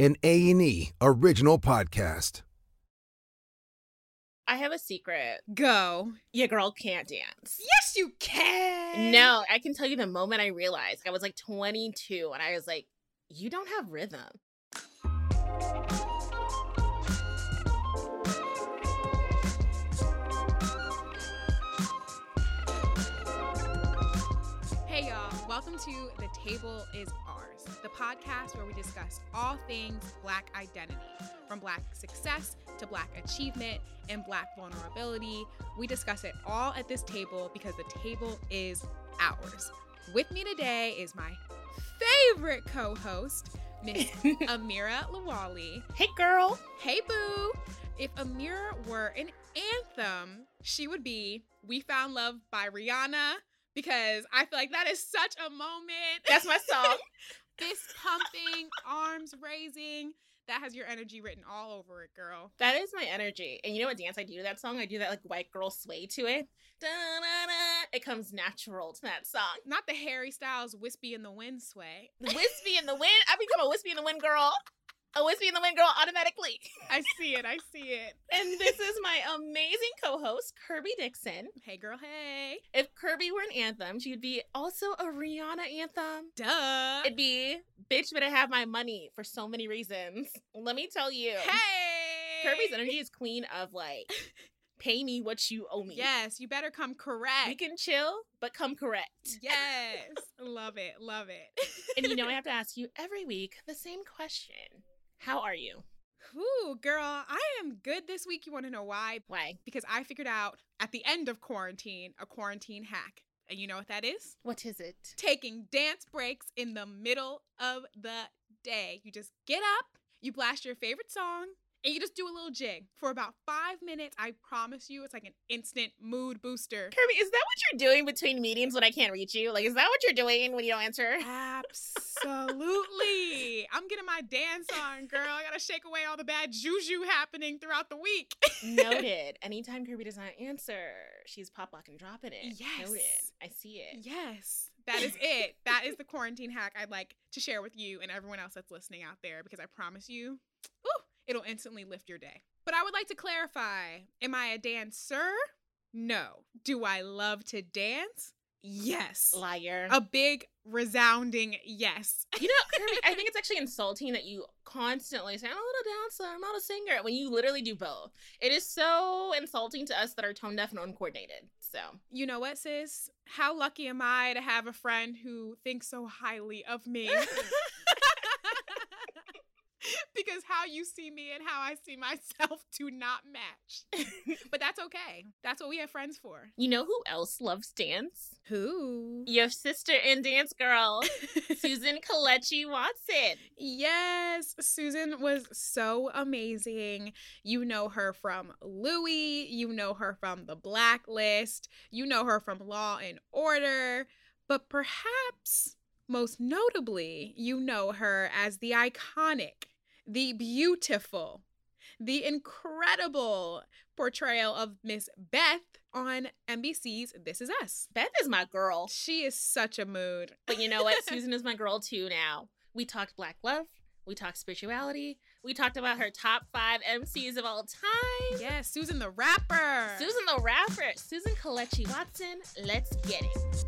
an A&E original podcast. I have a secret. Go. Your girl can't dance. Yes, you can. No, I can tell you the moment I realized I was like 22 and I was like, you don't have rhythm. Hey, y'all. Welcome to The Table is Ours, the podcast where we discuss all things Black identity, from Black success to Black achievement and Black vulnerability. We discuss it all at this table because the table is ours. With me today is my favorite co host, Miss Amira Lawali. Hey, girl. Hey, boo. If Amira were an anthem, she would be We Found Love by Rihanna because I feel like that is such a moment. That's my song. Fist pumping, arms raising. That has your energy written all over it, girl. that is my energy. And you know what dance I do to that song? I do that like white girl sway to it. Da-da-da. It comes natural to that song. Not the Harry Styles Wispy in the Wind sway. The wispy in the wind. I become a wispy in the wind girl. A wispy in the wind girl automatically. I see it. I see it. And this is my amazing co-host, Kirby Dixon. Hey, girl. Hey. If Kirby were an anthem, she'd be also a Rihanna anthem. Duh. It'd be bitch better have my money for so many reasons. Let me tell you. Hey. Kirby's energy is queen of like pay me what you owe me. Yes, you better come correct. We can chill, but come correct. Yes. love it. Love it. And you know I have to ask you every week the same question. How are you? Ooh, girl, I am good this week. You want to know why? Why? Because I figured out at the end of quarantine a quarantine hack. And you know what that is? What is it? Taking dance breaks in the middle of the day. You just get up, you blast your favorite song, and you just do a little jig for about five minutes. I promise you, it's like an instant mood booster. Kirby, is that what you're doing between meetings when I can't reach you? Like, is that what you're doing when you don't answer? Absolutely. I'm getting my dance on, girl. I gotta shake away all the bad juju happening throughout the week. Noted. Anytime Kirby does not answer, she's pop lock and dropping it. Yes. Noted. I see it. Yes, that is it. that is the quarantine hack I'd like to share with you and everyone else that's listening out there because I promise you, ooh, it'll instantly lift your day. But I would like to clarify Am I a dancer? No. Do I love to dance? Yes. Liar. A big, resounding yes. You know, Kirby, I think it's actually insulting that you constantly say, I'm not a dancer, I'm not a singer, when you literally do both. It is so insulting to us that are tone deaf and uncoordinated. So, You know what, sis? How lucky am I to have a friend who thinks so highly of me? because how you see me and how I see myself do not match. but that's okay. That's what we have friends for. you know who else loves dance? Who? Your sister in dance girl, Susan Kelechi Watson. yes, Susan was so amazing. You know her from Louie, you know her from The Blacklist, you know her from Law and Order, but perhaps most notably, you know her as the iconic, the beautiful, the incredible portrayal of Miss Beth on NBC's This Is Us. Beth is my girl. She is such a mood. But you know what? Susan is my girl too now. We talked Black Love. We talked spirituality. We talked about her top five MCs of all time. Yes, Susan the rapper. Susan the rapper. Susan Kelechi Watson. Let's get it.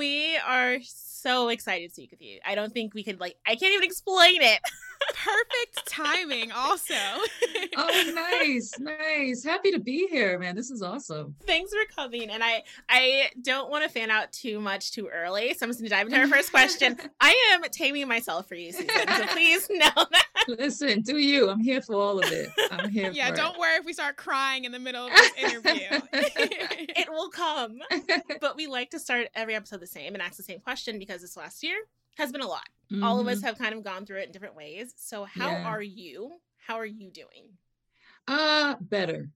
We are so excited to speak with you. I don't think we could like I can't even explain it. Perfect timing, also. oh, nice, nice. Happy to be here, man. This is awesome. Thanks for coming. And I I don't want to fan out too much too early. So I'm just gonna dive into our first question. I am taming myself for you, Susan. So please know that. Listen, do you? I'm here for all of it. I'm here Yeah, for don't worry if we start crying in the middle of this interview. it will come. But we like to start every episode the same and ask the same question because this last year has been a lot. All of us Mhm. have kind of gone through it in different ways. So, how Yeah. are you? How are you doing? Uh better.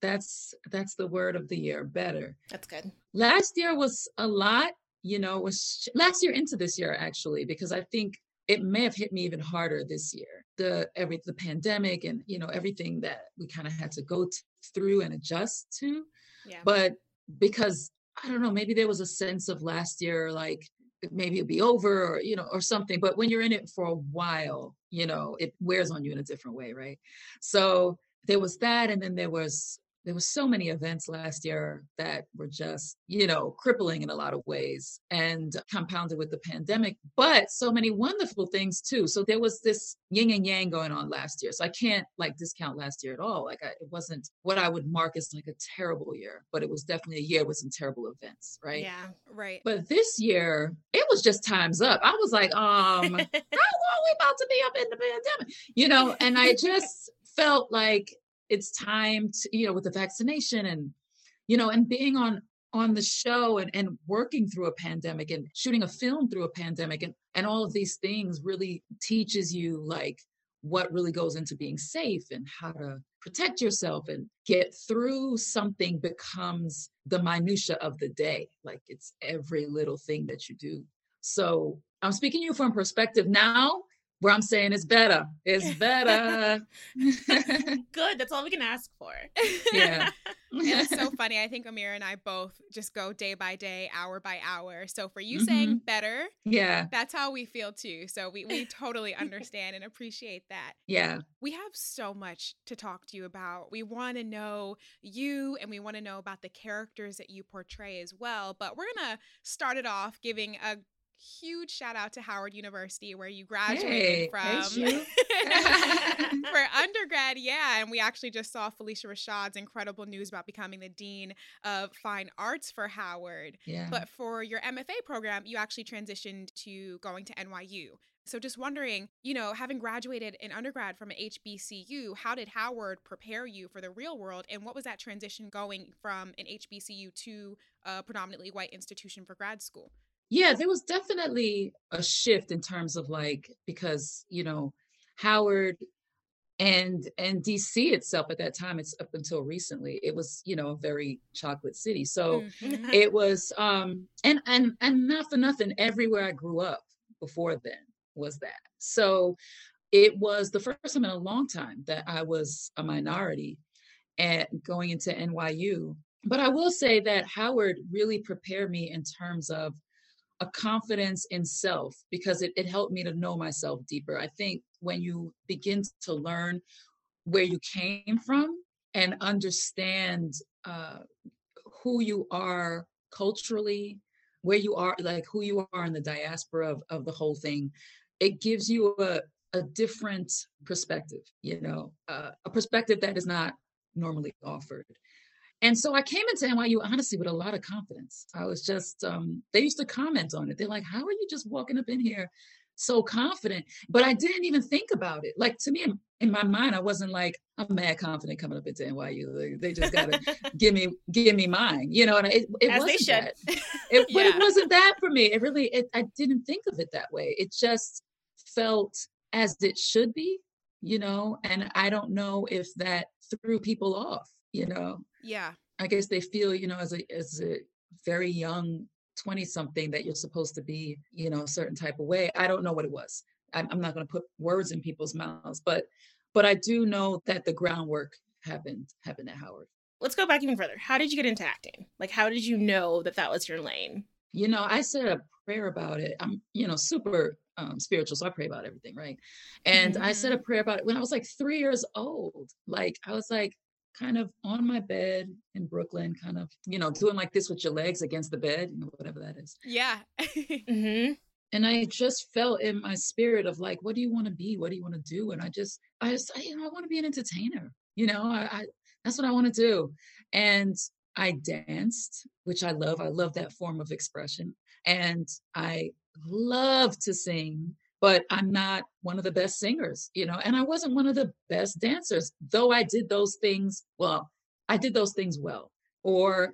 That's that's the word of the year. Better. That's good. last year was a lot you know was last year into this year actually because i think it may have hit me even harder this year the every the pandemic and you know everything that we kind of had to go t- through and adjust to Yeah. but because i don't know maybe there was a sense of last year like maybe it'd be over or you know or something but when you're in it for a while you know it wears on you in a different way right so there was that and then there was there was so many events last year that were just you know crippling in a lot of ways and compounded with the pandemic but so many wonderful things too. So there was this yin and yang going on last year. So i can't like discount last year at all. Like I, it wasn't what i would mark as like a terrible year but it was definitely a year with some terrible events right? Yeah. right. but this year it was just times up. I was like um how long we about to be up in the pandemic? You know and i just felt like it's time to you know with the vaccination and you know and being on on the show and, and working through a pandemic and shooting a film through a pandemic and and all of these things really teaches you like what really goes into being safe and how to protect yourself and get through something becomes the minutia of the day. Like it's every little thing that you do. So i'm speaking to you from perspective now where i'm saying it's better it's better Good. That's all we can ask for. yeah it's so funny. I think Amira and I both just go day by day, hour by hour. So for you mm-hmm. saying better, yeah that's how we feel too. So we, we totally understand and appreciate that. yeah We have so much to talk to you about. We want to know you and we want to know about the characters that you portray as well. But we're going to start it off giving a huge shout out to Howard University where you graduated Hey, from. you. For undergrad, yeah. And we actually just saw Phylicia Rashad's incredible news about becoming the Dean of Fine Arts for Howard. yeah But for your MFA program, you actually transitioned to going to NYU. So just wondering, you know, having graduated in undergrad from an HBCU, how did Howard prepare you for the real world? And what was that transition going from an HBCU to a predominantly white institution for grad school? Yeah there was definitely a shift in terms of like because you know howard and and dc itself at that time it's up until recently it was you know a very chocolate city. So Mhm. it was um and and and not for nothing everywhere i grew up before then was that. So it was the first time in a long time that i was a minority and going into nyu but i will say that howard really prepared me in terms of a confidence in self because it, it helped me to know myself deeper i think when you begin to learn where you came from and understand uh, who you are culturally, where you are, like who you are in the diaspora of, of the whole thing, it gives you a, a different perspective, you know, uh, a perspective that is not normally offered. And so I came into NYU honestly with a lot of confidence. I was just, um, they used to comment on it. They're like, how are you just walking up in here so confident? But I didn't even think about it. Like to me, in, my mind, I wasn't like, I'm mad confident coming up into NYU. They just gotta give me give me mine, you know. And it, it As wasn't that. It, But it wasn't that for me. It really, it, I didn't think of it that way. It just felt as it should be, you know. And I don't know if that threw people off, you know. Yeah. I guess they feel, you know, as a as a very young 20 something that you're supposed to be, you know, a certain type of way. I don't know what it was. I'm, I'm not going to put words in people's mouths, but but I do know that the groundwork happened happened at Howard. Let's go back even further. How did you get into acting? Like, how did you know that that was your lane? You know, I said a prayer about it. I'm, you know, super um, spiritual, so I pray about everything, right? And I said a prayer about it when I was like three years old. Like I was like kind of on my bed in Brooklyn, kind of, you know, doing like this with your legs against the bed, you know, whatever that is. Yeah. Mm-hmm. and I just felt in my spirit of like, what do you want to be? What do you want to do? And I just, I just, I, you know, I want to be an entertainer. You know, I, I that's what I want to do. And I danced, which I love. I love that form of expression. And I love to sing, but I'm not one of the best singers, you know, and I wasn't one of the best dancers, though I did those things. Well, I did those things well, or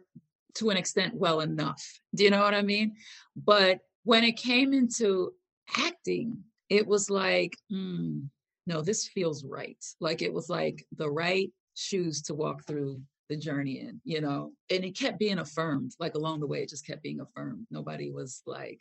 to an extent, well enough. Do you know what I mean? But when it came into acting, it was like, mm, no, this feels right. Like it was like the right shoes to walk through the journey in, you know, and it kept being affirmed. Like along the way, it just kept being affirmed. Nobody was like,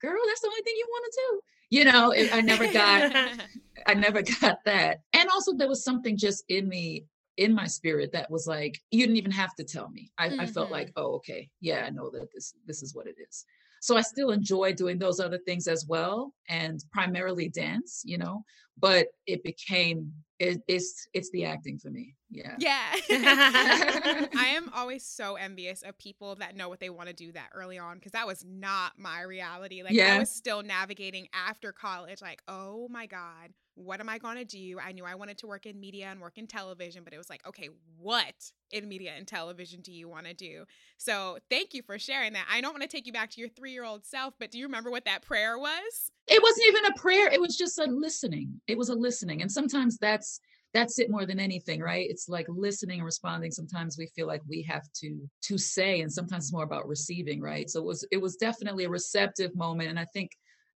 girl, that's the only thing you want to do. You know, it, I never got, I never got that. And also there was something just in me in my spirit that was like you didn't even have to tell me I, mm-hmm. I, felt like oh okay yeah i know that this this is what it is so i still enjoy doing those other things as well and primarily dance you know but it became it, it's it's the acting for me yeah yeah i am always so envious of people that know what they want to do that early on because that was not my reality like yeah. i was still navigating after college like oh my god what am I going to do? I knew I wanted to work in media and work in television, but it was like, okay, what in media and television do you want to do? So thank you for sharing that. I don't want to take you back to your three year old self, but do you remember what that prayer was? It wasn't even a prayer. It was just a listening. It was a listening. And sometimes that's, that's it more than anything right it's like listening and responding sometimes we feel like we have to to say and sometimes it's more about receiving right so it was it was definitely a receptive moment and i think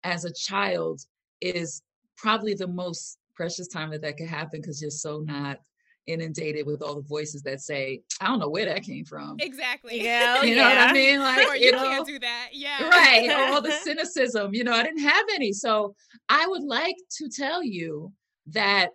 as a child is probably the most precious time that that could happen because you're so not inundated with all the voices that say, I don't know where that came from. Exactly. Yeah. you know yeah. what I mean? Like, or you, you know, can't do that. Yeah. Right. all the cynicism, you know, I didn't have any. So I would like to tell you that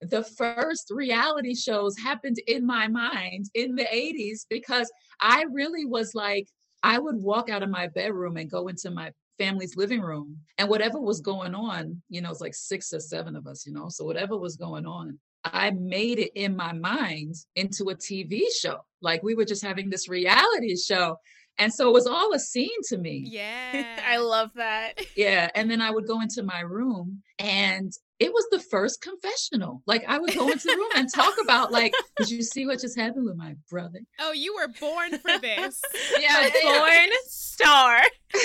the first reality shows happened in my mind in the 80s because I really was like, I would walk out of my bedroom and go into my family's living room and whatever was going on you know it's like six or seven of us you know so whatever was going on i made it in my mind into a tv show like we were just having this reality show and so it was all a scene to me yeah i love that yeah and then i would go into my room and it was the first confessional. Like I would go into the room and talk about like, did you see what just happened with my brother? Oh, you were born for this. yeah, born star.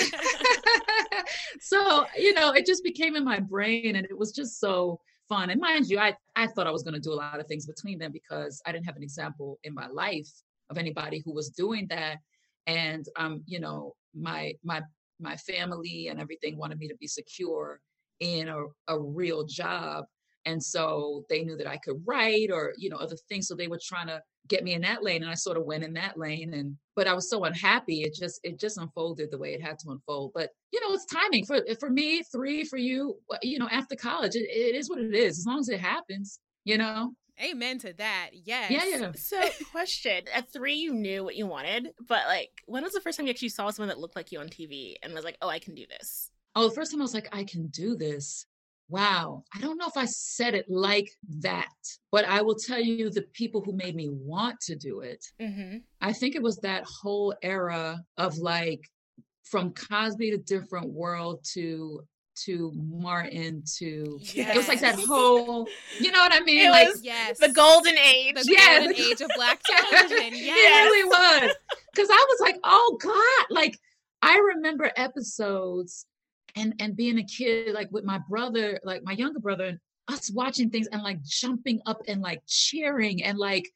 so, you know, it just became in my brain and it was just so fun. And mind you, I, I thought I was going to do a lot of things between them because I didn't have an example in my life of anybody who was doing that. And um, you know, my my my family and everything wanted me to be secure in a, a real job and so they knew that i could write or you know other things so they were trying to get me in that lane and i sort of went in that lane and but i was so unhappy it just it just unfolded the way it had to unfold but you know it's timing for for me three for you you know after college it, it is what it is as long as it happens you know Amen to that. Yes. Yeah, yeah. So, question: At three, you knew what you wanted, but like, when was the first time you actually saw someone that looked like you on TV and was like, "Oh, I can do this"? Oh, the first time I was like, I can do this. Wow. I don't know if I said it like that, but I will tell you the people who made me want to do it. Mm-hmm. I think it was that whole era of like from Cosby to Different World to to Martin to yes. it was like that whole you know what I mean? It like yes. the golden age. The yes. golden age of black television. Yes. It really was. Cause I was like, oh God, like I remember episodes and and being a kid like with my brother like my younger brother and us watching things and like jumping up and like cheering and like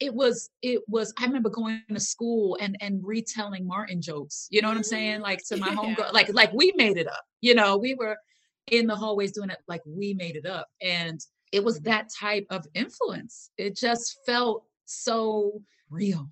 it was it was i remember going to school and and retelling martin jokes you know what i'm mm-hmm. saying? Like to my homegirl yeah. like like we made it up you know? We were in the hallways doing it like we made it up. And it was that type of influence. It just felt so real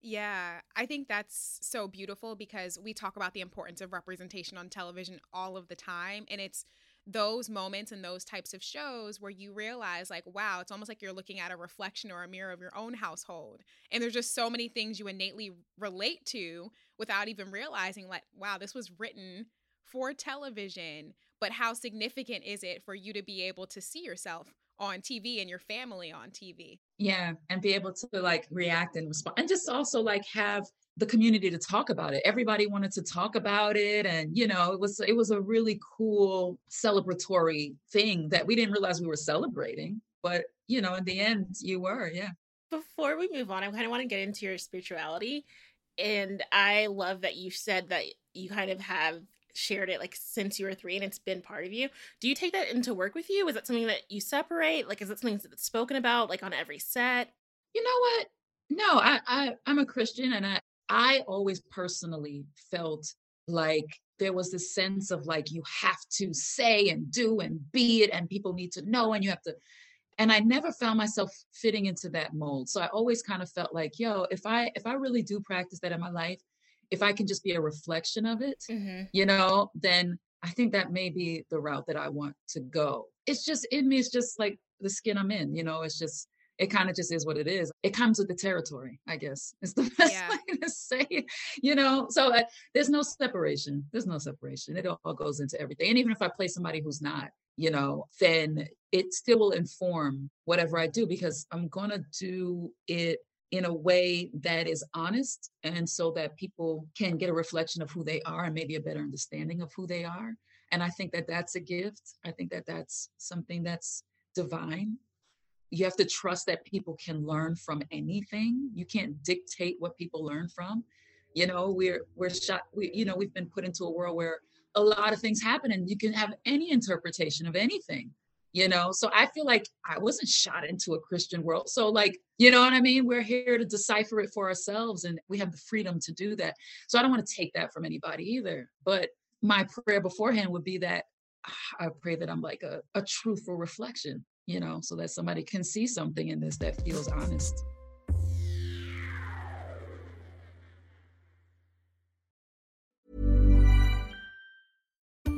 yeah, I think that's so beautiful because we talk about the importance of representation on television all of the time. And it's those moments and those types of shows where you realize, like, wow, it's almost like you're looking at a reflection or a mirror of your own household. And there's just so many things you innately relate to without even realizing, like, wow, this was written for television. But how significant is it for you to be able to see yourself on TV and your family on TV. Yeah, and be able to like react and respond and just also like have the community to talk about it. Everybody wanted to talk about it and you know, it was it was a really cool celebratory thing that we didn't realize we were celebrating, but you know, in the end you were, yeah. Before we move on, I kind of want to get into your spirituality and I love that you said that you kind of have shared it like since you were three and it's been part of you. Do you take that into work with you? Is that something that you separate? Like, is it something that's spoken about like on every set? You know what? No, I, I I'm a Christian and I I always personally felt like there was this sense of like you have to say and do and be it and people need to know and you have to and i never found myself fitting into that mold so i always kind of felt like yo if i if i really do practice that in my life if i can just be a reflection of it Mm-hmm. you know then i think that may be the route that i want to go. It's just in me it's just like the skin i'm in you know it's just it kind of just is what it is. It comes with the territory i guess it's the best Yeah. way to say it you know? So uh, there's no separation there's no separation. It all goes into everything. And even if i play somebody who's not you know then it still will inform whatever i do because i'm going to do it in a way that is honest and so that people can get a reflection of who they are and maybe a better understanding of who they are. And i think that that's a gift. I think that that's something that's divine. You have to trust that people can learn from anything. You can't dictate what people learn from. You know we're we're shot we you know we've been put into a world where a lot of things happen and you can have any interpretation of anything you know? So i feel like i wasn't shot into a christian world. So like you know what i mean? We're here to decipher it for ourselves and we have the freedom to do that. So i don't want to take that from anybody either. But my prayer beforehand would be that i pray that i'm like a, a truthful reflection you know so that somebody can see something in this that feels honest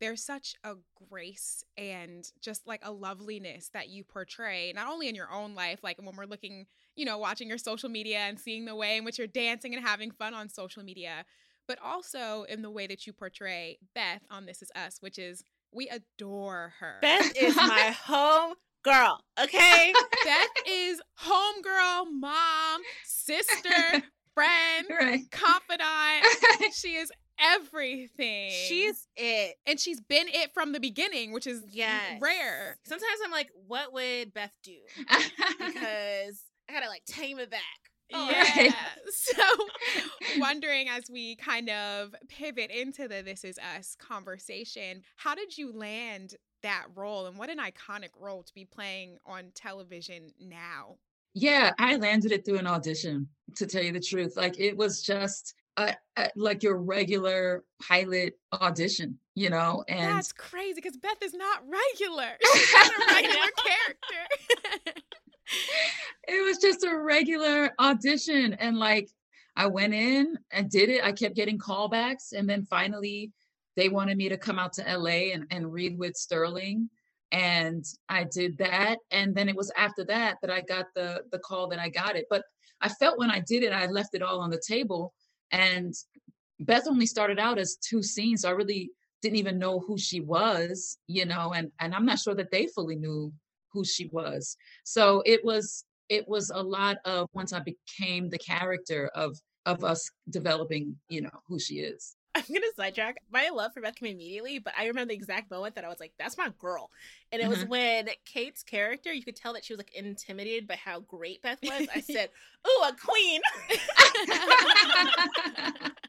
There's such a grace and just like a loveliness that you portray not only in your own life like when we're looking you know watching your social media and seeing the way in which you're dancing and having fun on social media but also in the way that you portray Beth on This Is Us which is we adore her Beth is my home girl. Okay. Beth is home girl, mom sister friend right confidant she is everything She's it. and she's been it from the beginning, which is Yes. rare. Sometimes I'm like, what would Beth do? Because I gotta like tame it back. Oh, yeah. right. So, wondering as we kind of pivot into the This Is Us conversation, how did you land that role and what an iconic role to be playing on television now? Yeah, I landed it through an audition, to tell you the truth. Like it was just a, a, like your regular pilot audition, you know? And That's crazy because Beth is not regular. She's not a regular character. it was just a regular audition. And like I went in and did it. I kept getting callbacks. And then finally they wanted me to come out to LA and, and read with Sterling. And I did that. And then it was after that that I got the the call that I got it. But I felt when I did it, I left it all on the table. And Beth only started out as two scenes. So I really didn't even know who she was, you know, and and I'm not sure that they fully knew who she was. So it was it was a lot of once I became the character of of us developing, you know, who she is. I'm gonna sidetrack. My love for Beth came immediately, but I remember the exact moment that I was like, "That's my girl," and it was Mhm. when Kate's character. You could tell that she was like intimidated by how great Beth was. I said, "Ooh, a queen."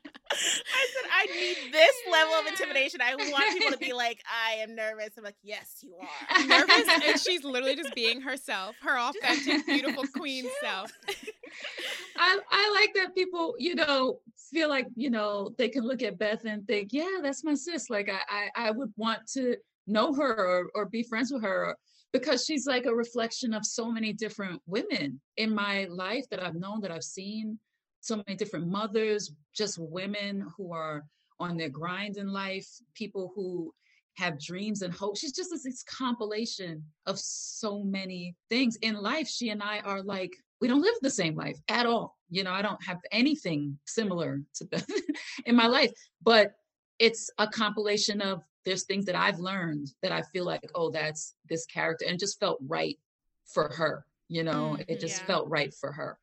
I said, "I need this level of intimidation. I want people to be like, I am nervous." I'm like, "Yes, you are." Nervous, and she's literally just being herself, her authentic, beautiful queen Chill. self. I, I like that people, you know, feel like, you know, they can look at Beth and think, yeah, that's my sis. Like I, I, I would want to know her or, or be friends with her because she's like a reflection of so many different women in my life that I've known, that I've seen, so many different mothers, just women who are on their grind in life, people who have dreams and hopes. She's just this, this compilation of so many things in life. She and I are like, we don't live the same life at all. You know, I don't have anything similar to Beth in my life, but it's a compilation of there's things that I've learned that I feel like, oh, that's this character. And it just felt right for her. You know, mm, it just yeah. felt right for her.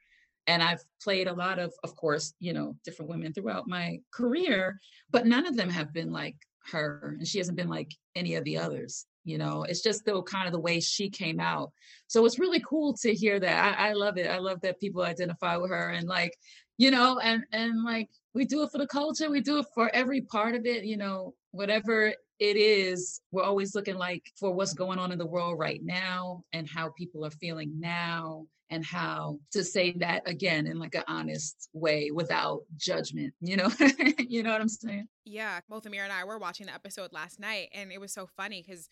And I've played a lot of, of course, you know, different women throughout my career, but none of them have been like her. And she hasn't been like any of the others. You know, it's just the kind of the way she came out. So it's really cool to hear that. I, I love it. I love that people identify with her and like, you know, and and like we do it for the culture. We do it for every part of it. You know, whatever it is we're always looking like for what's going on in the world right now and how people are feeling now and how to say that again in like an honest way without judgment you know? You know what i'm saying? Yeah both amir and i were watching the episode last night and it was so funny because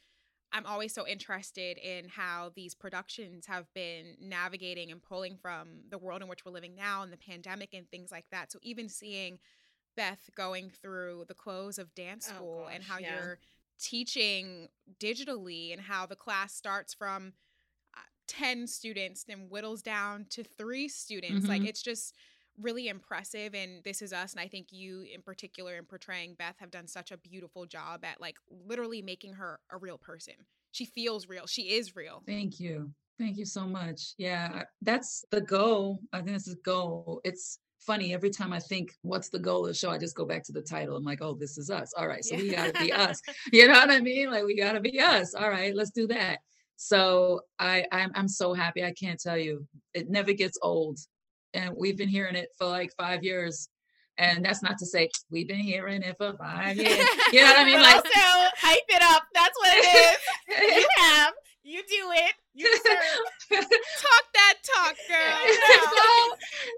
i'm always so interested in how these productions have been navigating and pulling from the world in which we're living now and the pandemic and things like that. So even seeing Beth going through the close of dance oh, school oh gosh, and how yeah. you're teaching digitally and how the class starts from 10 students and whittles down to three students. Mm-hmm. Like it's just really impressive and this is us and I think you in particular in portraying Beth have done such a beautiful job at like literally making her a real person. She feels real. She is real. Thank you. Thank you so much. Yeah, that's the goal. I think this is goal. It's funny every time I think what's the goal of the show, I just go back to the title. I'm like, oh, this is us. All right, so yeah. we gotta be us. You know what I mean? Like we gotta be us. All right, let's do that. So I I'm I'm so happy. I can't tell you. It never gets old. And we've been hearing it for like five years. And that's not to say we've been hearing it for five years. You know what I mean? Like also hype it up. That's what it is. you have. You do it. You talk that talk, girl. so,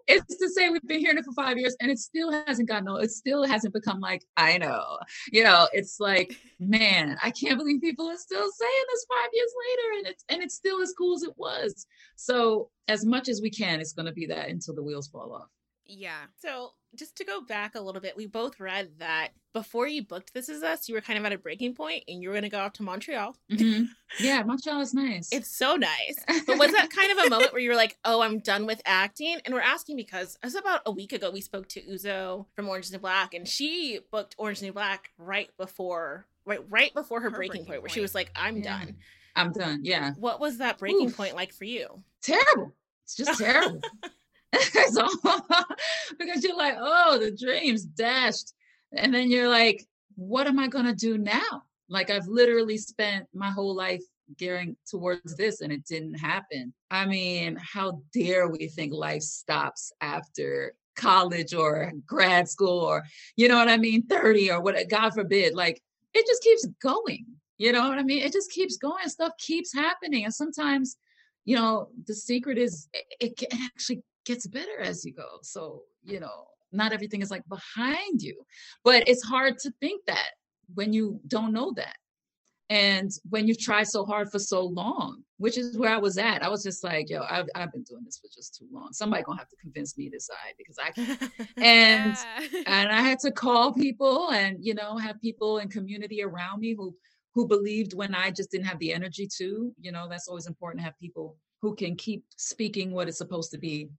it's to say we've been hearing it for five years and it still hasn't gotten old. It still hasn't become like, I know. You know, it's like, man, I can't believe people are still saying this five years later and it's and it's still as cool as it was. So as much as we can, it's gonna be that until the wheels fall off. Yeah. So just to go back a little bit, we both read that before you booked This Is Us, you were kind of at a breaking point and you were going to go off to Montreal. Mm-hmm. Yeah, Montreal is nice. It's so nice. But was that kind of a moment where you were like, oh, I'm done with acting? And we're asking because it was about a week ago, we spoke to Uzo from Orange is New Black and she booked Orange is New Black right before, right, right before her, her breaking, breaking point, point, where she was like, I'm yeah. done. I'm done. Yeah. What was that breaking Oof. point like for you? Terrible. It's just terrible. so, because you're like, oh, the dream's dashed. And then you're like, what am I going to do now? Like, I've literally spent my whole life gearing towards this and it didn't happen. I mean, how dare we think life stops after college or grad school or, you know what I mean, 30 or what, God forbid. Like, it just keeps going. You know what I mean? It just keeps going. Stuff keeps happening. And sometimes, you know, the secret is it, it actually gets better as you go. So, you know, not everything is like behind you, but it's hard to think that when you don't know that. And when you've tried so hard for so long, which is where I was at, I was just like, yo, I've, I've been doing this for just too long. Somebody gonna have to convince me to decide because I and yeah. and I had to call people and you know have people in community around me who who believed when I just didn't have the energy to. You know, that's always important to have people who can keep speaking what it's supposed to be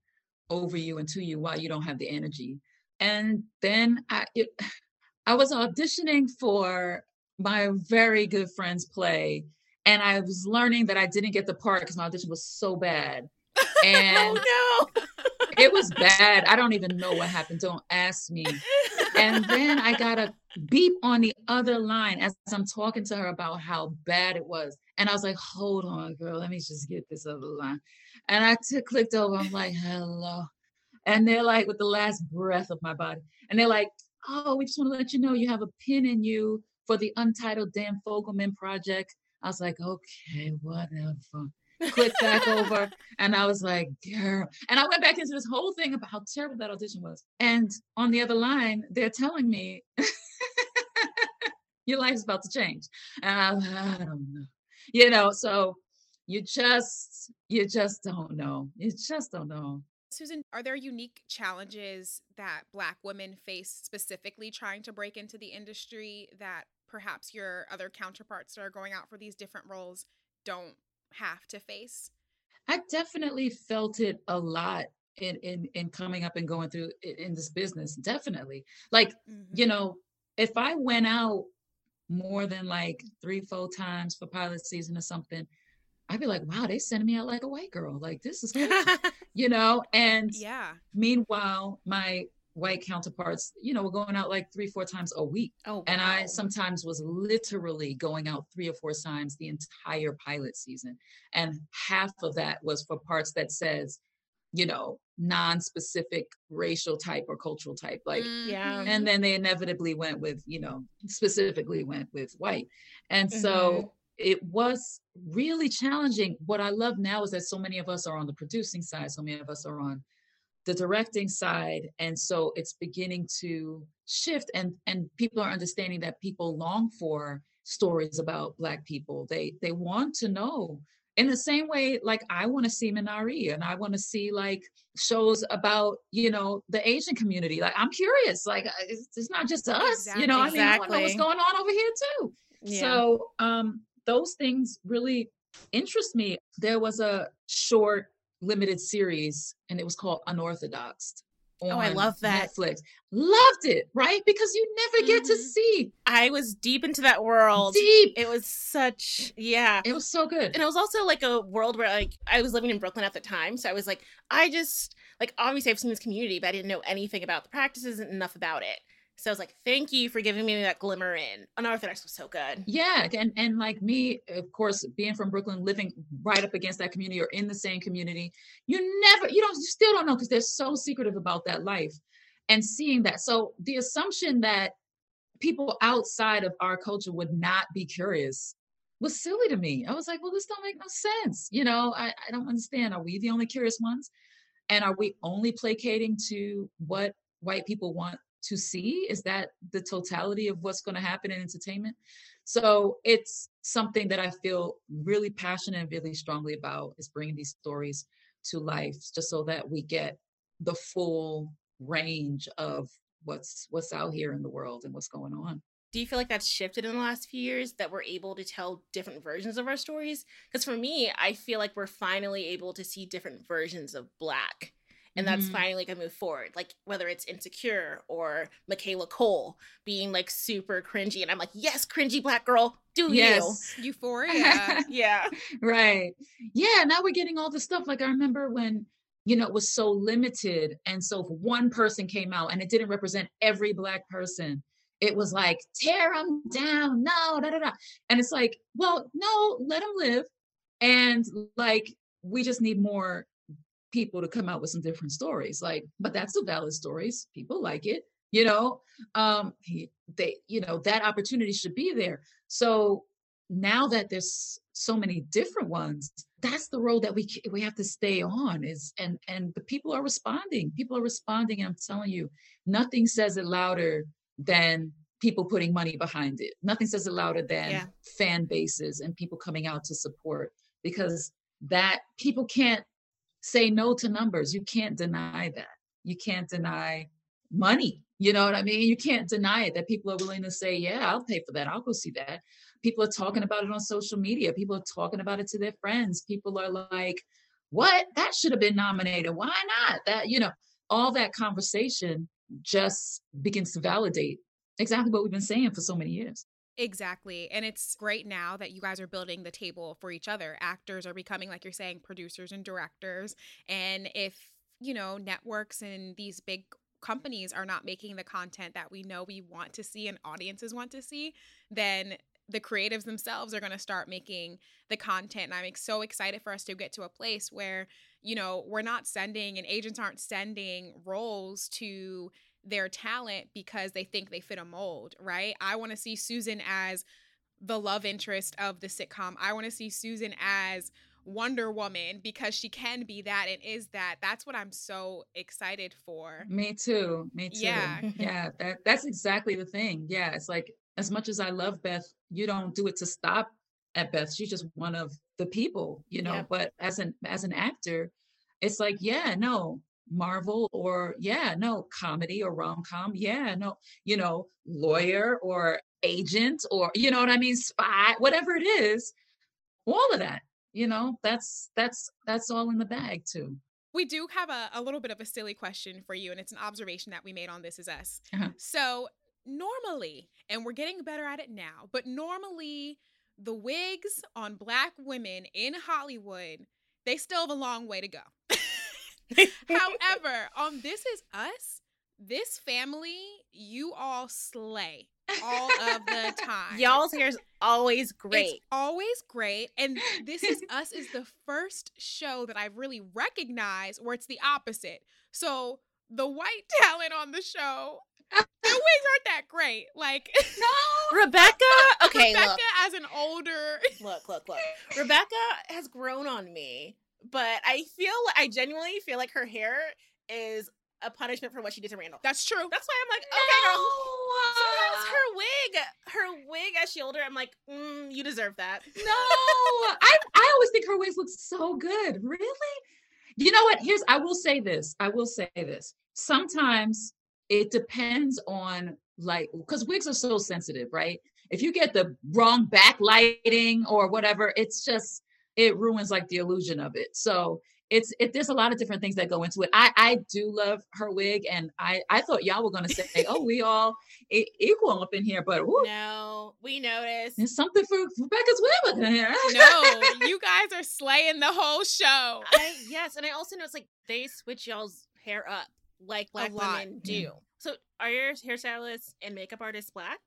over you and to you while you don't have the energy. And then I, it, I was auditioning for my very good friend's play, and I was learning that I didn't get the part because my audition was so bad. Oh, and oh, no. it was bad. I don't even know what happened. Don't ask me. And then I got a beep on the other line as I'm talking to her about how bad it was. And I was like, hold on, girl, let me just get this other line. And I t- clicked over. I'm like, hello. And they're like, with the last breath of my body. And they're like, oh, we just want to let you know you have a pin in you for the Untitled Dan Fogelman project. I was like, okay, whatever. Click back over. And I was like, girl. And I went back into this whole thing about how terrible that audition was. And on the other line, they're telling me, your life's about to change. And I, I don't know. You know, so you just, you just don't know. You just don't know. Susan, are there unique challenges that Black women face specifically trying to break into the industry that perhaps your other counterparts that are going out for these different roles don't have to face? I definitely felt it a lot in in in coming up and going through in this business. Definitely, like mm-hmm. you know, if I went out more than like three, four times for pilot season or something, I'd be like, wow, they sending me out like a white girl. Like this is cool. you know? And yeah. Meanwhile, my white counterparts, you know, were going out like three, four times a week. Oh, wow. And I sometimes was literally going out three or four times the entire pilot season. And half of that was for parts that says, you know, non-specific racial type or cultural type. Like, yeah. And then they inevitably went with, you know, specifically went with white. And mm-hmm. so it was really challenging. What I love now is that so many of us are on the producing side, so many of us are on the directing side and so it's beginning to shift and and people are understanding that people long for stories about black people. They they want to know. In the same way like i want to see minari and i want to see like shows about you know the asian community. Like i'm curious like it's, it's not just us exactly. you know i mean i want to know what's going on over here too. Yeah. so um those things really interest me. There was a short limited series and it was called Unorthodox. Oh, I love that. Netflix. Loved it, right? Because you never get mm-hmm. to see. I was deep into that world. Deep. It was such, yeah. It was so good. And it was also like a world where like I was living in Brooklyn at the time. So I was like, I just like obviously I've seen this community, but I didn't know anything about the practices and enough about it. So I was like, thank you for giving me that glimmer in. Unorthodox was so good. Yeah. And and like me, of course, being from Brooklyn, living right up against that community or in the same community, you never, you don't, you still don't know because they're so secretive about that life and seeing that. So the assumption that people outside of our culture would not be curious was silly to me. I was like, well, this don't make no sense. You know, I, I don't understand. Are we the only curious ones? And are we only placating to what white people want to see is that the totality of what's going to happen in entertainment. So it's something that i feel really passionate and really strongly about is bringing these stories to life just so that we get the full range of what's what's out here in the world and what's going on. Do you feel like that's shifted in the last few years that we're able to tell different versions of our stories? Because for me i feel like we're finally able to see different versions of black and that's mm-hmm. finally gonna move forward. Like whether it's insecure or Michaela Coel being like super cringy, and I'm like, yes, cringy black girl, do yes. you euphoria? yeah, right. Yeah, now we're getting all the stuff. Like I remember when you know it was so limited, and so if one person came out and it didn't represent every black person. It was like tear them down, no, da da da, and it's like, well, no, let them live, and like we just need more people to come out with some different stories like but that's the valid stories people like it you know? Um he, they you know that opportunity should be there. So now that there's so many different ones that's the road that we we have to stay on is and and the people are responding people are responding i'm telling you nothing says it louder than people putting money behind it. Nothing says it louder than yeah. fan bases and people coming out to support because that people can't say no to numbers. You can't deny that. You can't deny money. You know what I mean? You can't deny it that people are willing to say, yeah, I'll pay for that. I'll go see that. People are talking about it on social media. People are talking about it to their friends. People are like, what? That should have been nominated. Why not? That, you know, all that conversation just begins to validate exactly what we've been saying for so many years. Exactly. And it's great now that you guys are building the table for each other. Actors are becoming, like you're saying, producers and directors. And if, you know, networks and these big companies are not making the content that we know we want to see and audiences want to see, then the creatives themselves are going to start making the content. And I'm so excited for us to get to a place where, you know, we're not sending and agents aren't sending roles to their talent because they think they fit a mold, right? I want to see Susan as the love interest of the sitcom. I want to see Susan as Wonder Woman because she can be that and is that. That's what I'm so excited for. Me too. Me too. Yeah. Yeah. That that's exactly the thing. Yeah. It's like as much as I love Beth, you don't do it to stop at Beth. She's just one of the people, you know. Yeah. But as an as an actor, it's like, yeah, no, Marvel or yeah, no, comedy or rom com. Yeah, no, you know, lawyer or agent or you know what I mean, spy, whatever it is, all of that. You know, that's that's that's all in the bag too. We do have a, a little bit of a silly question for you, and it's an observation that we made on This Is Us. Uh-huh. So, normally, and we're getting better at it now, but normally the wigs on black women in Hollywood, they still have a long way to go. However, on This Is Us, this family, you all slay all of the time. Y'all's hair's always It's great. always great. And This Is Us is the first show that I've really recognized where it's the opposite. So the white talent on the show, the wigs aren't that great. Like no, Rebecca, okay, Rebecca look, as an older look, look, look. Rebecca has grown on me, but I feel, I genuinely feel like her hair is a punishment for what she did to Randall. That's true. That's why I'm like, okay, girl. Sometimes her wig, her wig as she older, I'm like, mm, you deserve that. No, I I always think her wigs look so good. Really? You know what? Here's I will say this. I will say this. Sometimes it depends on like because wigs are so sensitive, right? If you get the wrong backlighting or whatever, it's just it ruins like the illusion of it. So it's it there's a lot of different things that go into it. I I do love her wig, and I I thought y'all were gonna say, oh, we all e- equal up in here, but woo, No, we noticed. there's something for Rebecca's wig up in here. No, you guys are slaying the whole show. I, yes, and I also know it's like they switch y'all's hair up like black lot. women do. Yeah. So are your hairstylists and makeup artists black?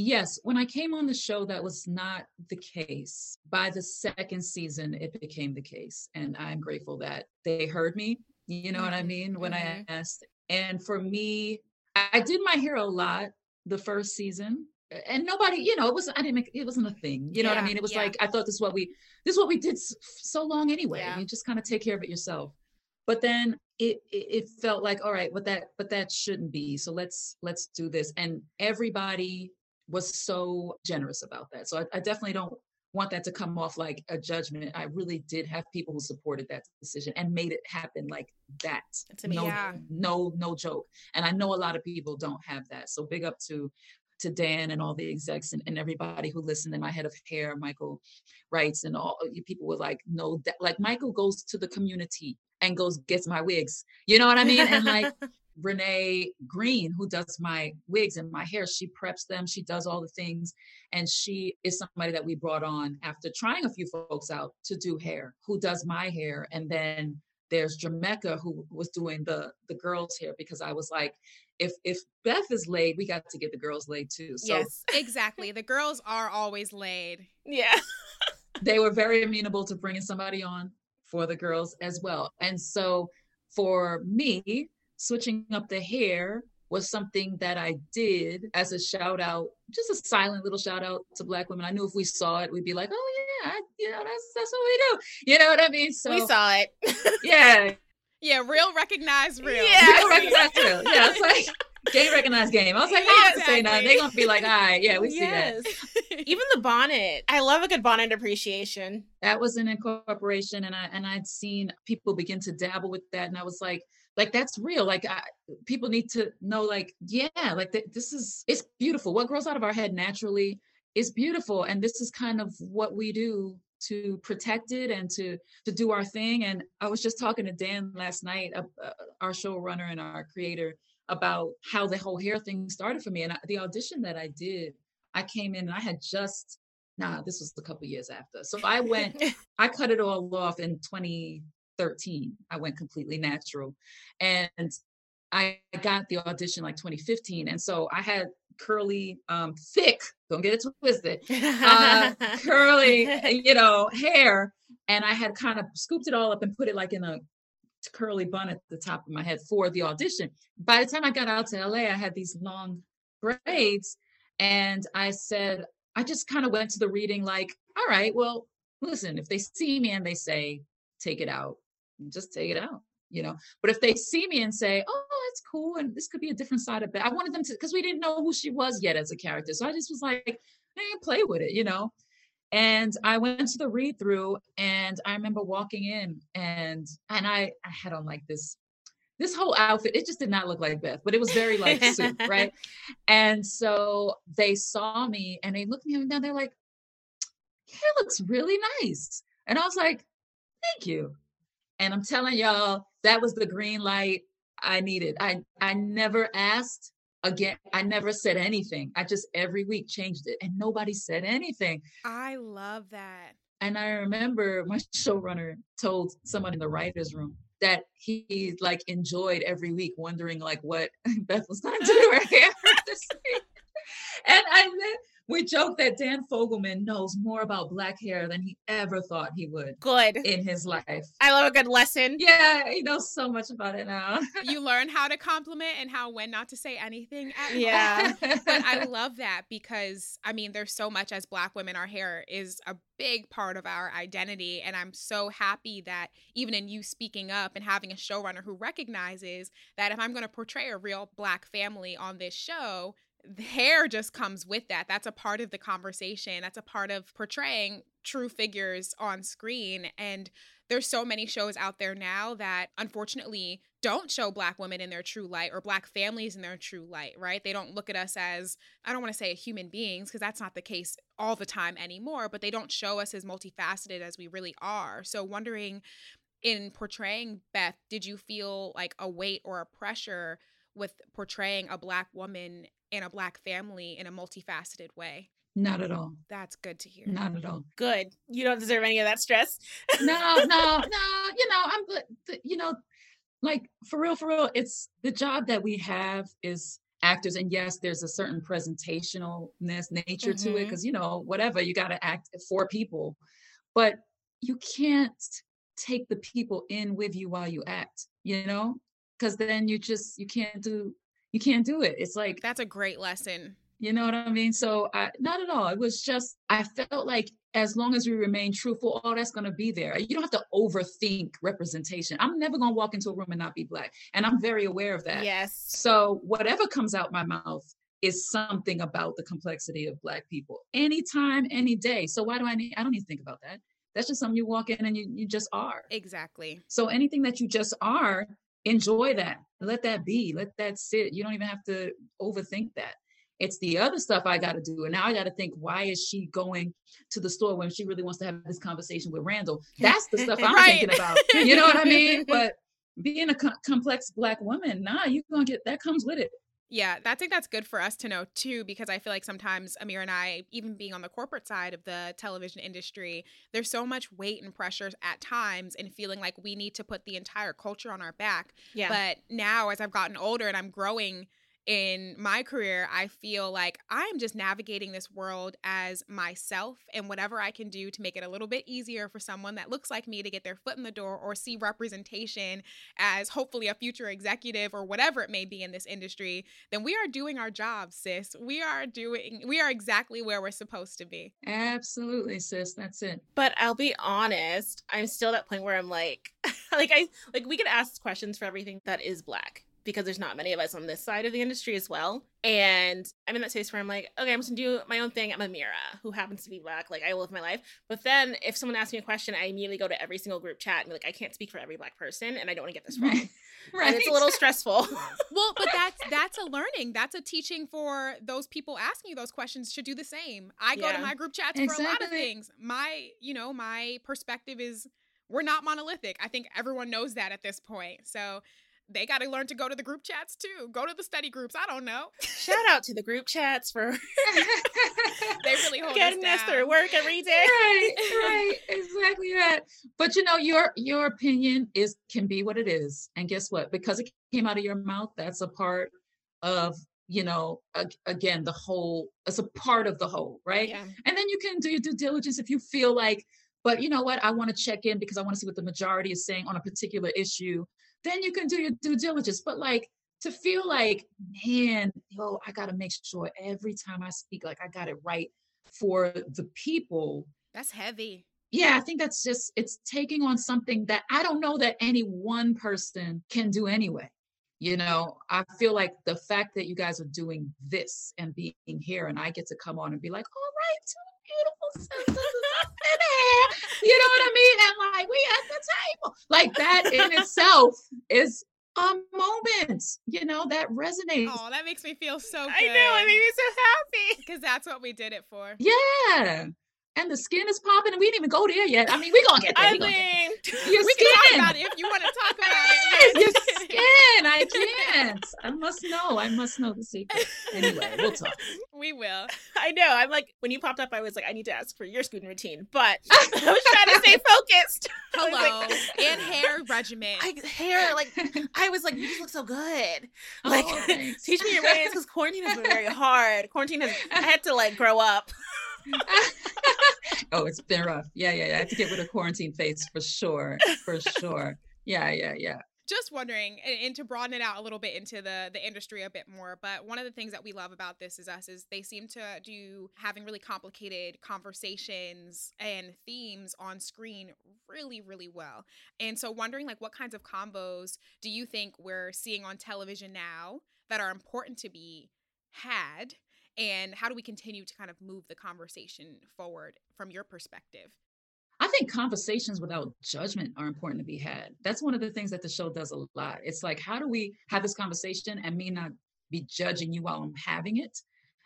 Yes, when I came on the show, that was not the case. By the second season, it became the case. And I'm grateful that they heard me. You know what I Mhm, mean? When mhm. I asked. And for me, I did my hair a lot the first season. And nobody, you know, it was I didn't make it wasn't a thing. You know what I mean? It was yeah. like I thought this is what we this is what we did so long anyway. Yeah. You just kind of take care of it yourself. But then it, it it felt like all right, but that but that shouldn't be. So let's let's do this. And everybody was so generous about that. So I, I definitely don't want that to come off like a judgment. I really did have people who supported that decision and made it happen like that. That's amazing. No, Yeah. no, no joke. And I know a lot of people don't have that. So big up to to Dan and all the execs and, and everybody who listened and my head of hair, Michael writes and all you people were like, no, that like Michael goes to the community and goes gets my wigs. You know what I mean? And like Renee Green, who does my wigs and my hair, she preps them, she does all the things. And she is somebody that we brought on after trying a few folks out to do hair, who does my hair. And then there's Jamaica who was doing the the girls' hair because I was like, if if Beth is laid, we got to get the girls laid too. So yes. Exactly. The girls are always laid. Yeah. they were very amenable to bringing somebody on for the girls as well. And so for me, switching up the hair was something that I did as a shout out, just a silent little shout out to Black women. I knew if we saw it, we'd be like, oh yeah, I, you know, that's that's what we do. You know what I mean? So we saw it. yeah, Yeah, real recognize real. Yeah. people recognize real. Yeah, it's like game recognized game. I was like, I have to say nothing. They're gonna be like, all right, yeah, we see that. Even the bonnet. I love a good bonnet appreciation. that was an incorporation and i and i'd seen people begin to dabble with that and i was like like that's real like I, people need to know like yeah like th- this is it's beautiful. What grows out of our head naturally is beautiful and this is kind of what we do to protect it and to to do our thing and i was just talking to dan last night uh, uh, our showrunner and our creator about how the whole hair thing started for me and I, the audition that i did i came in and i had just nah this was a couple years after. So i went I cut it all off in 2013. I went completely natural. And I got the audition like 2015. And so I had curly, um, thick, don't get it twisted, uh, curly, you know, hair. And I had kind of scooped it all up and put it like in a curly bun at the top of my head for the audition. By the time I got out to LA, I had these long braids. And I said, I just kind of went to the reading like, all right, well, listen, if they see me and they say, take it out, just take it out, you know. But if they see me and say, oh, it's cool, and this could be a different side of it, I wanted them to, because we didn't know who she was yet as a character. So I just was like, hey, play with it, you know. And I went to the read through, and I remember walking in, and and I I had on like this this whole outfit it just did not look like beth but it was very like suit right and so they saw me and they looked me up and down they're like hair looks really nice and i was like thank you and i'm telling y'all that was the green light i needed i i never asked again i never said anything i just every week changed it and nobody said anything I love that. and I remember my showrunner told someone in the writer's room that he like enjoyed every week wondering like what Beth was going to do to her hair. this week. and I we joke that Dan Fogelman knows more about black hair than he ever thought he would Good. in his life. I love a good lesson. Yeah, he knows so much about it now. You learn how to compliment and how when not to say anything at all. Yeah. but I love that because I mean, there's so much as Black women. Our hair is a big part of our identity, and I'm so happy that even in you speaking up and having a showrunner who recognizes that if I'm going to portray a real Black family on this show, the hair just comes with that. That's a part of the conversation. That's a part of portraying true figures on screen. And there's so many shows out there now that unfortunately don't show black women in their true light or black families in their true light, right? They don't look at us as, I don't want to say human beings, because that's not the case all the time anymore, but they don't show us as multifaceted as we really are. So, wondering in portraying Beth, did you feel like a weight or a pressure with portraying a black woman in a black family in a multifaceted way? Not at all. That's good to hear. Not at all. Good. You don't deserve any of that stress. no, no, no. You know, I'm good. You know, like for real, for real. It's the job that we have is actors, and yes, there's a certain presentationalness nature to it mm-hmm. because you know, whatever you got to act for people, but you can't take the people in with you while you act. You know, because then you just you can't do you can't do it. It's like That's a great lesson. you know what I mean? So I not at all. It was just I felt like as long as we remain truthful, all that's gonna be there. You don't have to overthink representation. I'm never gonna walk into a room and not be black. And I'm very aware of that. Yes. So whatever comes out my mouth is something about the complexity of black people. Anytime, any day. So why do I need I don't need to think about that. That's just something you walk in and you you just are. Exactly. So anything that you just are, enjoy that. Let that be. Let that sit. You don't even have to overthink that. It's the other stuff I got to do. And now I got to think, why is she going to the store when she really wants to have this conversation with Randall? That's the stuff I'm Right. thinking about. You know what I mean? But being a co- complex black woman, nah, you're going to get that comes with it. Yeah, I think that's good for us to know too, because I feel like sometimes Amira and I, even being on the corporate side of the television industry, there's so much weight and pressure at times and feeling like we need to put the entire culture on our back. Yeah. But now, as I've gotten older and I'm growing in my career, I feel like I'm just navigating this world as myself and whatever I can do to make it a little bit easier for someone that looks like me to get their foot in the door or see representation as hopefully a future executive or whatever it may be in this industry, then we are doing our job, sis. We are doing, we are exactly where we're supposed to be. Absolutely, sis. That's it. But I'll be honest, I'm still at that point where I'm like, like I like we could ask questions for everything that is black because there's not many of us on this side of the industry as well. And I'm in that space where I'm like, okay, I'm just gonna do my own thing. I'm Amira, who happens to be black. Like I live my life. But then if someone asks me a question, I immediately go to every single group chat and be like, I can't speak for every black person, and I don't want to get this wrong. And it's a little stressful. Well, but that's that's a learning. That's a teaching for those people asking you those questions should do the same. I go to my group chats for a lot of things. My, you know, my perspective is we're not monolithic. I think everyone knows that at this point. So they got to learn to go to the group chats too. Go to the study groups. I don't know. Shout out to the group chats for They really hold getting us us down. through work every day. right, right, exactly that. But you know, your your opinion is can be what it is, and guess what? Because it came out of your mouth, that's a part of you know, again, the whole. It's a part of the whole, right? Yeah. And then you can do your due diligence if you feel like. But you know what? I want to check in because I want to see what the majority is saying on a particular issue. Then you can do your due diligence. But like to feel like, man, yo, I got to make sure every time I speak, like I got it right for the people That's heavy. yeah, I think that's just it's taking on something that I don't know that any one person can do anyway. You know, I feel like the fact that you guys are doing this and being here, and I get to come on and be like, all right, beautiful sisters up in here. You know what I mean? And like, we at the table. Like that in itself is a moment, you know, that resonates. Oh, that makes me feel so good. I know, it made me so happy. Because that's what we did it for. Yeah. And the skin is popping, and we didn't even go there yet. I mean, we're gonna get there. I we gonna get mean, there. Your we can talk about it if you want to talk about Yes, it. your skin. I can't. I must know. I must know the secret. Anyway, we'll talk. we will. I know. I'm like, when you popped up, I was like, I need to ask for your scooting routine, but I was trying to stay focused. Hello. like- and hair regimen. I hair like I was like, you just look so good. Oh, like, Oh, teach me your ways because quarantine has been very hard. Quarantine has I had to like grow up. oh, it's been rough. Yeah, yeah, yeah. I have to get rid of quarantine face for sure. For sure. Yeah, yeah, yeah. Just wondering and, and to broaden it out a little bit into the the industry a bit more but one of the things that we love about this is us is they seem to do having really complicated conversations and themes on screen really really well. And so wondering like what kinds of combos do you think we're seeing on television now that are important to be had? And how do we continue to kind of move the conversation forward from your perspective I think conversations without judgment are important to be had. That's one of the things that the show does a lot. It's like, how do we have this conversation and me not be judging you while I'm having it,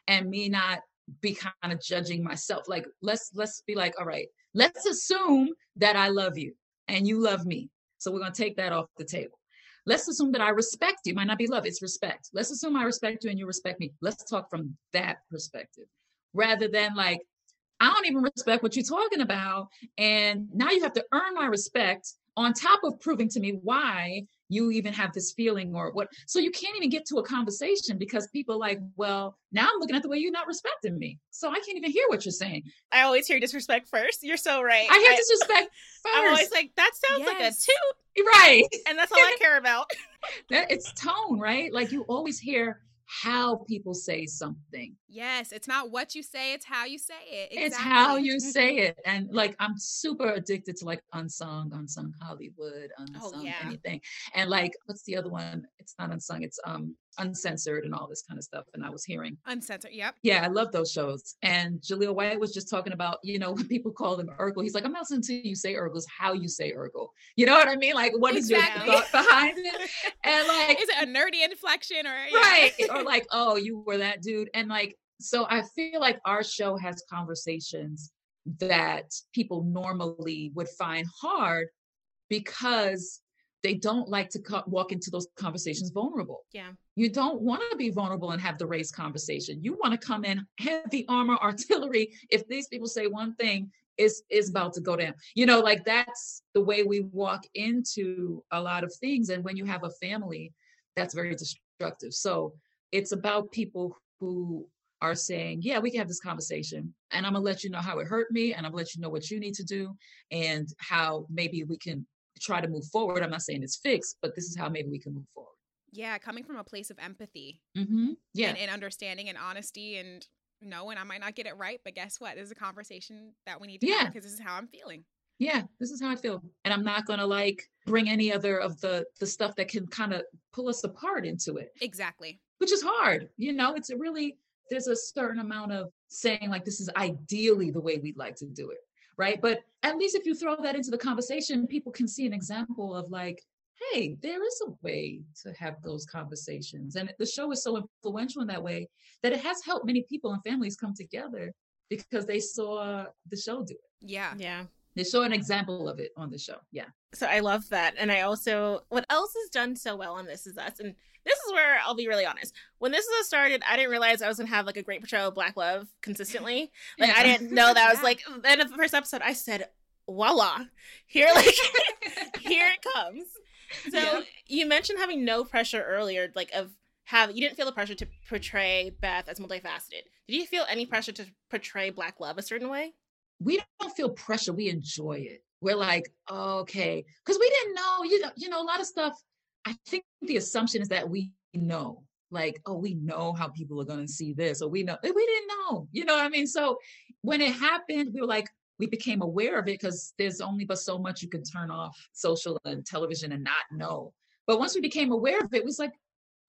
and me not be kind of judging myself? Like, let's let's be like, all right, let's assume that I love you and you love me. So we're gonna take that off the table. Let's assume that I respect you. Might not be love, it's respect. Let's assume I respect you and you respect me. Let's talk from that perspective rather than like, I don't even respect what you're talking about. And now you have to earn my respect on top of proving to me why you even have this feeling or what. So you can't even get to a conversation because people are like, well, now I'm looking at the way you're not respecting me. So I can't even hear what you're saying. I always hear disrespect first. You're so right. I hear disrespect first. I'm always like, that sounds like a Yes. toot, right. and that's all I care about. That it's tone, right? Like you always hear how people say something. yes it's not what you say it's how you say it It's how you say it. And like I'm super addicted to like unsung, unsung Hollywood, unsung yeah. anything. And like what's the other one? It's not unsung, it's um uncensored and all this kind of stuff. And I was hearing uncensored yep yeah, I love those shows. And Jaleel White was just talking about, you know, when people call them Urkel, he's like, I'm not listening to you say Urkel, it's how you say Urkel. You know what I mean? Like, what is Exactly. your thought behind it? And like, is it a nerdy inflection or yeah. right or like oh you were that dude and like so i feel like our show has conversations that people normally would find hard because they don't like to co- walk into those conversations vulnerable Yeah. you don't want to be vulnerable and have the race conversation you want to come in heavy armor artillery if these people say one thing is is about to go down you know like that's the way we walk into a lot of things and when you have a family that's very destructive. So it's about people who are saying, yeah, we can have this conversation and I'm gonna let you know how it hurt me and I'm gonna let you know what you need to do and how maybe we can try to move forward. I'm not saying it's fixed, but this is how maybe we can move forward. yeah coming from a place of empathy Mm-hmm. Yeah. and, and understanding and honesty and knowing I might not get it right, but guess what? This is a conversation that we need to Yeah. have because this is how I'm feeling. yeah, this is how I feel. And I'm not gonna like bring any other of the the stuff that can kind of pull us apart into it. Exactly. which is hard. You know, it's a really, there's a certain amount of saying, like, this is ideally the way we'd like to do it. Right. But at least if you throw that into the conversation, people can see an example of, like, hey, there is a way to have those conversations. And the show is so influential in that way that it has helped many people and families come together because they saw the show do it. Yeah. Yeah. They saw an example of it on the show. Yeah. So I love that. And I also, what else is done so well on This Is Us? And this is where I'll be really honest. When This Is Us started, I didn't realize I was going to have like a great portrayal of Black love consistently. Like, I didn't know that. I was Yeah. like, then the first episode, I said, voila, here, like, here it comes. So Yeah. you mentioned having no pressure earlier, like, of have you didn't feel the pressure to portray Beth as multifaceted. Did you feel any pressure to portray Black love a certain way? We don't feel pressure. We enjoy it. We're like, okay, because we didn't know. You know, you know, a lot of stuff. I think the assumption is that we know, like, oh, we know how people are going to see this, or we know eh, we didn't know. You know what I mean? So when it happened, we were like, we became aware of it because there's only but so much you can turn off social and television and not know. But once we became aware of it, it was like,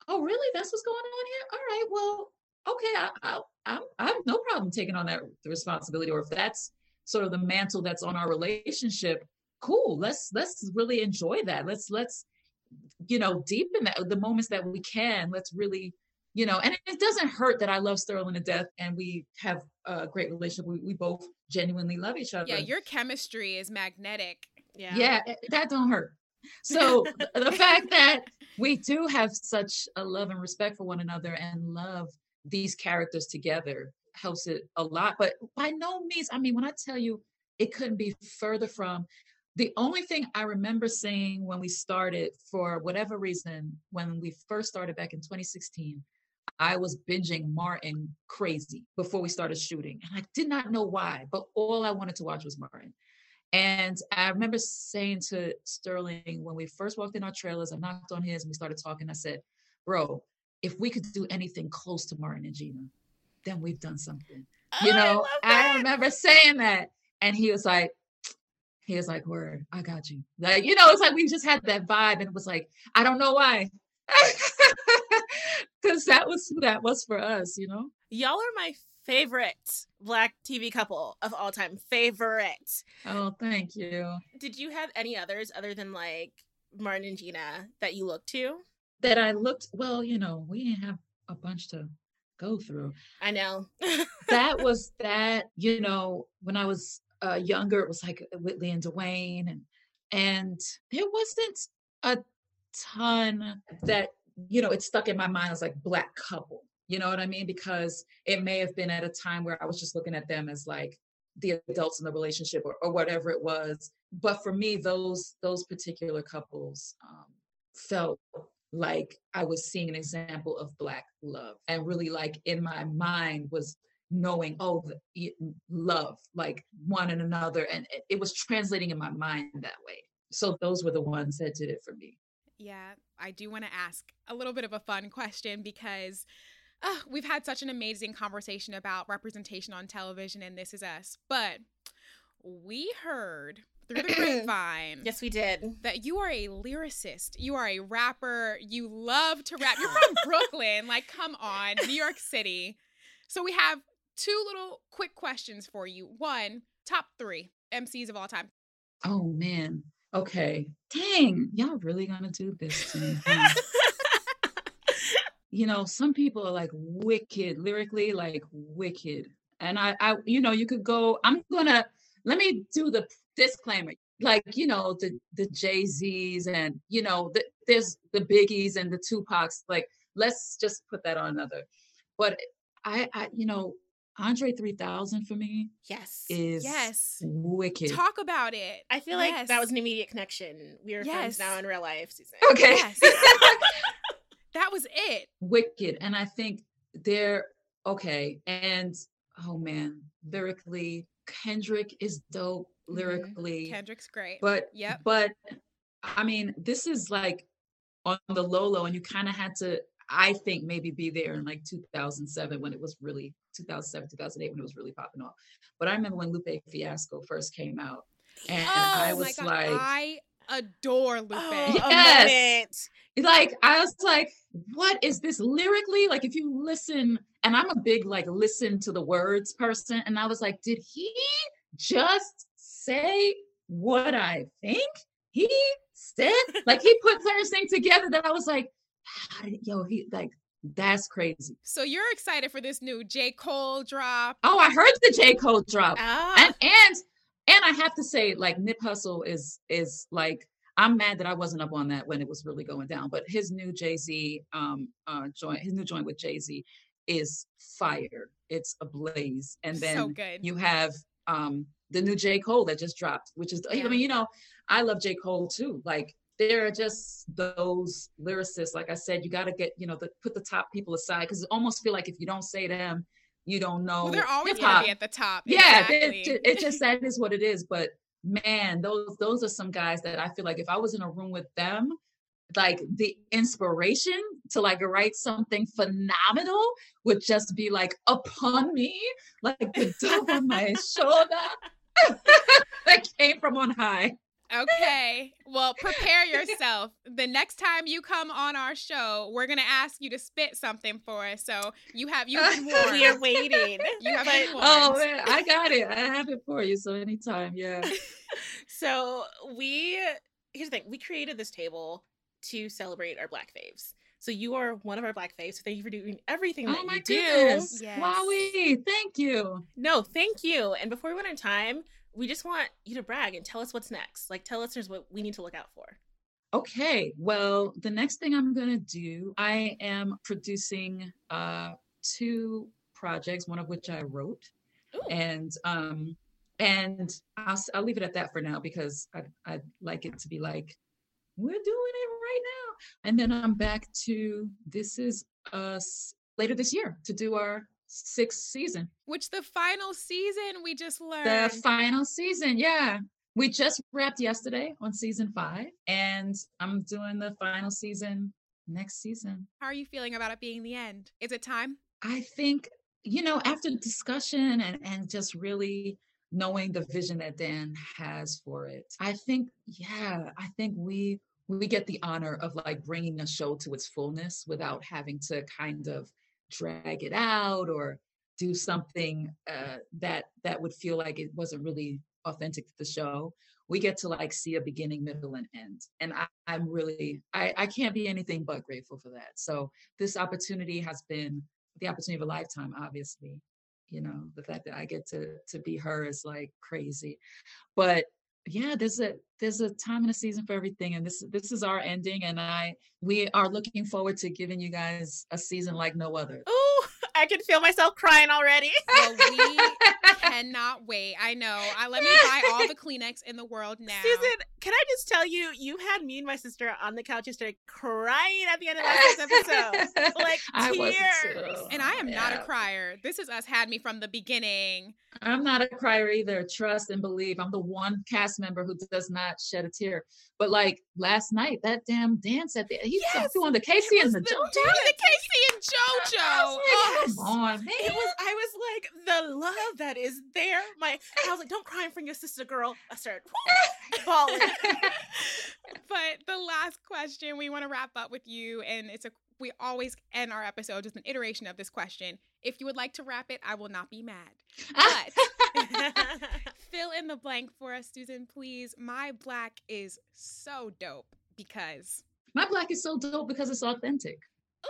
oh, really? That's what's going on here? All right, well, okay, I, I, I, I have no problem taking on that responsibility. Or if that's sort of the mantle that's on our relationship, cool. Let's let's really enjoy that. Let's let's you know deepen that the moments that we can. Let's really you know, and it doesn't hurt that I love Sterling to death and we have a great relationship. We, we both genuinely love each other. Yeah, your chemistry is magnetic. Yeah. Yeah, that don't hurt. So the fact that we do have such a love and respect for one another and love these characters together helps it a lot. But by no means, I mean, when I tell you it couldn't be further from the only thing I remember saying when we started, for whatever reason, when we first started back in 2016, I was binging Martin crazy before we started shooting. And I did not know why, but all I wanted to watch was Martin. And I remember saying to Sterling when we first walked in our trailers, I knocked on his and we started talking. I said, Bro, if we could do anything close to Martin and Gina, then we've done something. Oh, you know, I, I remember saying that. And he was like, he was like, word, I got you. Like, you know, it's like we just had that vibe and it was like, I don't know why. Cause that was who that was for us, you know? Y'all are my favorite black TV couple of all time. Favorite. Oh, thank you. Did you have any others other than like Martin and Gina that you looked to? That I looked, well, you know, we didn't have a bunch to go through. I know. that was that, you know, when I was uh, younger, it was like Whitley and Dwayne and and there wasn't a ton that you know, it stuck in my mind as like black couple. You know what I mean? Because it may have been at a time where I was just looking at them as like the adults in the relationship or, or whatever it was. But for me, those those particular couples um, felt like I was seeing an example of black love, and really like in my mind was knowing oh the, love like one and another and it was translating in my mind that way. So those were the ones that did it for me. Yeah, I do want to ask a little bit of a fun question because uh, we've had such an amazing conversation about representation on television and This Is Us, but we heard through the grapevine. yes, we did. That you are a lyricist. You are a rapper. You love to rap. You're from Brooklyn. Like, come on, New York City. So we have two little quick questions for you. One, top three MCs of all time. Oh man okay, dang, y'all really gonna do this to me? you know, some people are like wicked lyrically, like wicked. And I, I, you know, you could go, I'm gonna let me do the disclaimer. Like, you know, the the Jay-Z's and you know, the, there's the biggies and the Tupacs, like let's just put that on another. But I, I, you know, Andre 3000 for me yes is yes wicked. Talk about it. I feel yes. like that was an immediate connection. We are yes. friends now in real life, Susan. Okay. Yes. that was it. Wicked. And I think they're okay. And oh man, lyrically, Kendrick is dope. Lyrically. Mm-hmm. Kendrick's great. But yeah, but I mean, this is like on the low low, and you kind of had to I think maybe be there in like 2007 when it was really 2007, 2008 when it was really popping off. But I remember when Lupe Fiasco first came out, and oh, I was like, I adore Lupe. Oh, yes. Like I was like, what is this lyrically? Like if you listen, and I'm a big like listen to the words person, and I was like, did he just say what I think he said? like he put certain things together that I was like, how did yo he like that's crazy. So you're excited for this new J. Cole drop? Oh, I heard the J. Cole drop. Ah. And and and I have to say, like Nip Hussle is is like I'm mad that I wasn't up on that when it was really going down. But his new Jay Z um uh joint, his new joint with Jay Z is fire. It's a blaze. And then so good. you have um the new J. Cole that just dropped, which is yeah. I mean, you know, I love J. Cole too. Like there are just those lyricists like i said you got to get you know the, put the top people aside because it almost feel like if you don't say them you don't know well, they're always going to be at the top yeah exactly. it, it, just that is what it is but man those those are some guys that i feel like if i was in a room with them like the inspiration to like write something phenomenal would just be like upon me like the dove on my shoulder that came from on high. Okay. Well, prepare yourself. The next time you come on our show, we're gonna ask you to spit something for us. So you have been warned. we are waiting. You have been warned. Oh man, I got it. I have it for you. So anytime, yeah. so we here's the thing we created this table to celebrate our black faves so you are one of our black faves so thank you for doing everything that Oh my you do goodness. Yes. Wowie, thank you. no thank you and before we run out of time we just want you to brag and tell us what's next like tell listeners what we need to look out for Okay, well, the next thing I'm gonna do, I am producing uh two projects, one of which I wrote, Ooh. and um and I'll s- I'll leave it at that for now because I I'd like it to be like we're doing it right now, and then I'm back to this is uh, us later this year to do our sixth season. Which the final season we just learned. The final season, yeah. We just wrapped yesterday on season five, and I'm doing the final season next season. How are you feeling about it being the end? Is it time? I think, you know, after discussion and, and just really knowing the vision that Dan has for it, I think, yeah, I think we we get the honor of like bringing a show to its fullness without having to kind of drag it out or do something uh, that that would feel like it wasn't really authentic to the show. We get to like see a beginning middle and end and I, i'm really I, I can't be anything but grateful for that. So this opportunity has been the opportunity of a lifetime obviously you know the fact that i get to to be her is like crazy. But yeah there's a there's a time and a season for everything and this this is our ending and i we are looking forward to giving you guys a season like no other. Oh i can feel myself crying already Well, we cannot wait. I know. I let me buy all the Kleenex in the world now. Susan, can I just tell you, you had me and my sister on the couch yesterday crying at the end of last episode. Like I was tears. And I am not a crier. This is us had me from the beginning. I'm not a crier either. Trust and believe. I'm the one cast member who does not shed a tear. But like last night, that damn dance at the he's Yes, doing the K-Ci and the the, JoJo. the K-Ci and JoJo. Oh, Come on, man. It was. I was like the love that is there. My, I was like, don't cry in front of your sister, girl. I started falling. but the last question we want to wrap up with you, and it's a we always end our episodes with an iteration of this question. If you would like to wrap it, I will not be mad. But fill in the blank for us, Susan, please. My black is so dope because My black is so dope because it's authentic. Oh,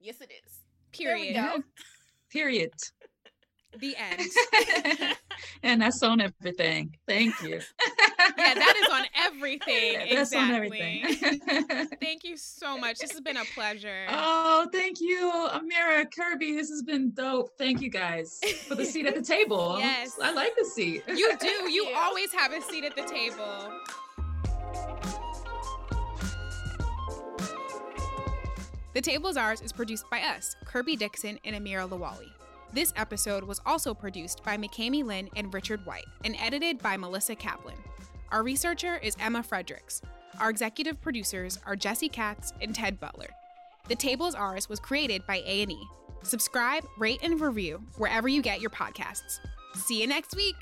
yes, it is. Period. Period. The end. and that's on everything. Thank you. Yeah, that is on everything. That's on everything. Thank you so much. This has been a pleasure. Oh, thank you, Amira, Kirby. This has been dope. Thank you guys for the seat at the table. Yes. I like the seat. You do. You you. always have a seat at the table. The Table is Ours is produced by us, Kirby Dixon and Amira Lawali. This episode was also produced by McKamey Lynn and Richard White and edited by Melissa Kaplan. Our researcher is Emma Fredericks. Our executive producers are Jesse Katz and Ted Butler. The Table is Ours was created by A&E. Subscribe, rate, and review wherever you get your podcasts. See you next week.